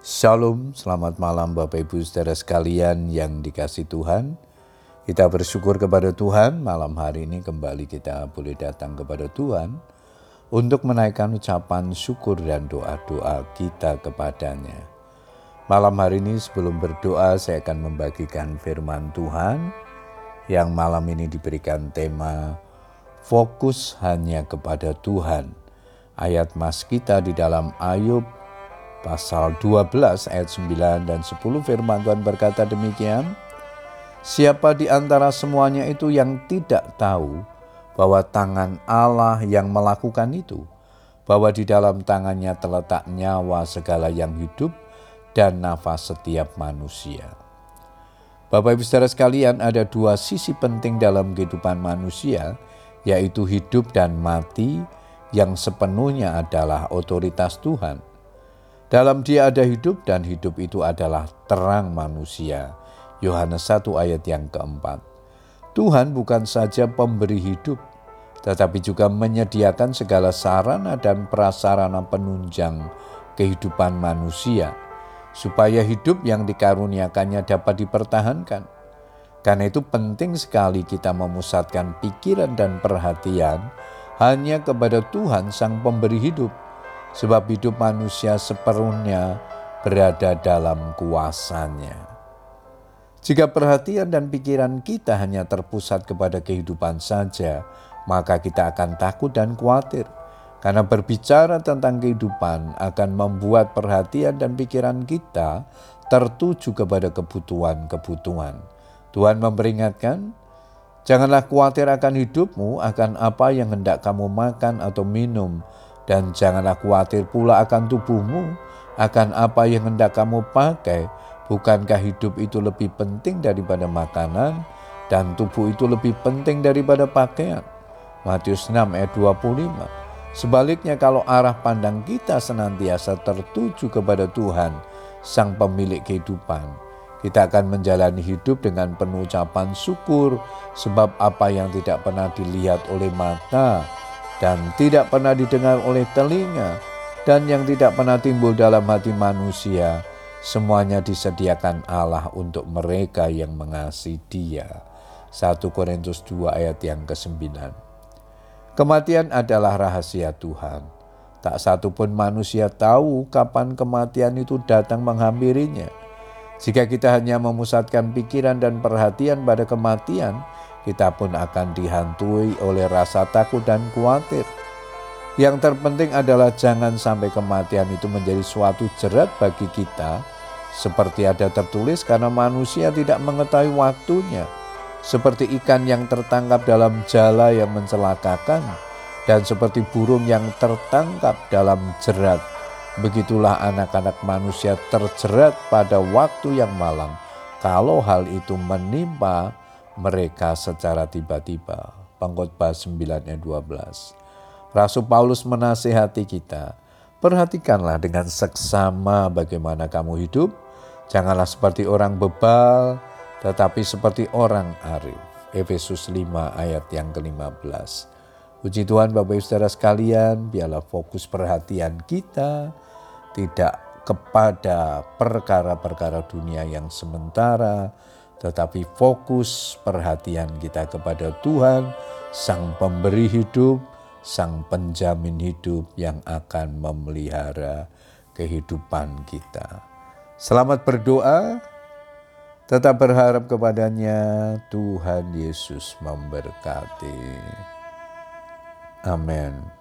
Shalom, selamat malam Bapak Ibu saudara sekalian yang dikasih Tuhan. Kita bersyukur kepada Tuhan malam hari ini kembali kita boleh datang kepada Tuhan untuk menaikkan ucapan syukur dan doa-doa kita kepadanya. Malam hari ini sebelum berdoa saya akan membagikan firman Tuhan yang malam ini diberikan tema fokus hanya kepada Tuhan. Ayat mas kita di dalam Ayub pasal 12 ayat 9 dan 10 firman Tuhan berkata demikian, Siapa di antara semuanya itu yang tidak tahu bahwa tangan Allah yang melakukan itu, bahwa di dalam tangannya terletak nyawa segala yang hidup dan nafas setiap manusia. Bapak Ibu Saudara sekalian, ada dua sisi penting dalam kehidupan manusia, yaitu hidup dan mati yang sepenuhnya adalah otoritas Tuhan. Dalam dia ada hidup dan hidup itu adalah terang manusia. Yohanes 1 ayat yang keempat. Tuhan bukan saja pemberi hidup, tetapi juga menyediakan segala sarana dan prasarana penunjang kehidupan manusia, supaya hidup yang dikaruniakannya dapat dipertahankan. Karena itu penting sekali kita memusatkan pikiran dan perhatian hanya kepada Tuhan Sang Pemberi Hidup, sebab hidup manusia sepenuhnya berada dalam kuasanya. Jika perhatian dan pikiran kita hanya terpusat kepada kehidupan saja, maka kita akan takut dan khawatir. Karena berbicara tentang kehidupan akan membuat perhatian dan pikiran kita tertuju kepada kebutuhan-kebutuhan. Tuhan memperingatkan, janganlah khawatir akan hidupmu, akan apa yang hendak kamu makan atau minum, dan janganlah khawatir pula akan tubuhmu, akan apa yang hendak kamu pakai. Bukankah hidup itu lebih penting daripada makanan dan tubuh itu lebih penting daripada pakaian? Matius 6 ayat 25. Sebaliknya kalau arah pandang kita senantiasa tertuju kepada Tuhan, Sang Pemilik kehidupan, kita akan menjalani hidup dengan penuh ucapan syukur sebab apa yang tidak pernah dilihat oleh mata, dan tidak pernah didengar oleh telinga dan yang tidak pernah timbul dalam hati manusia, semuanya disediakan Allah untuk mereka yang mengasihi Dia. 1 Korintus 2 ayat yang ke-9. Kematian adalah rahasia Tuhan. Tak satu pun manusia tahu kapan kematian itu datang menghampirinya. Jika kita hanya memusatkan pikiran dan perhatian pada kematian, kita pun akan dihantui oleh rasa takut dan khawatir. Yang terpenting adalah jangan sampai kematian itu menjadi suatu jerat bagi kita, seperti ada tertulis karena manusia tidak mengetahui waktunya, seperti ikan yang tertangkap dalam jala yang mencelakakan, dan seperti burung yang tertangkap dalam jerat. Begitulah anak-anak manusia terjerat pada waktu yang malang. Kalau hal itu menimpa mereka secara tiba-tiba. Pengkhotbah 9 ayat 12. Rasul Paulus menasihati kita, perhatikanlah dengan seksama bagaimana kamu hidup, janganlah seperti orang bebal, tetapi seperti orang arif. Efesus 5 ayat yang ke-15. Puji Tuhan Bapak Ibu Saudara sekalian, biarlah fokus perhatian kita tidak kepada perkara-perkara dunia yang sementara, tetapi fokus perhatian kita kepada Tuhan, Sang Pemberi hidup, Sang Penjamin hidup yang akan memelihara kehidupan kita. Selamat berdoa, tetap berharap kepadanya, Tuhan Yesus memberkati. Amin.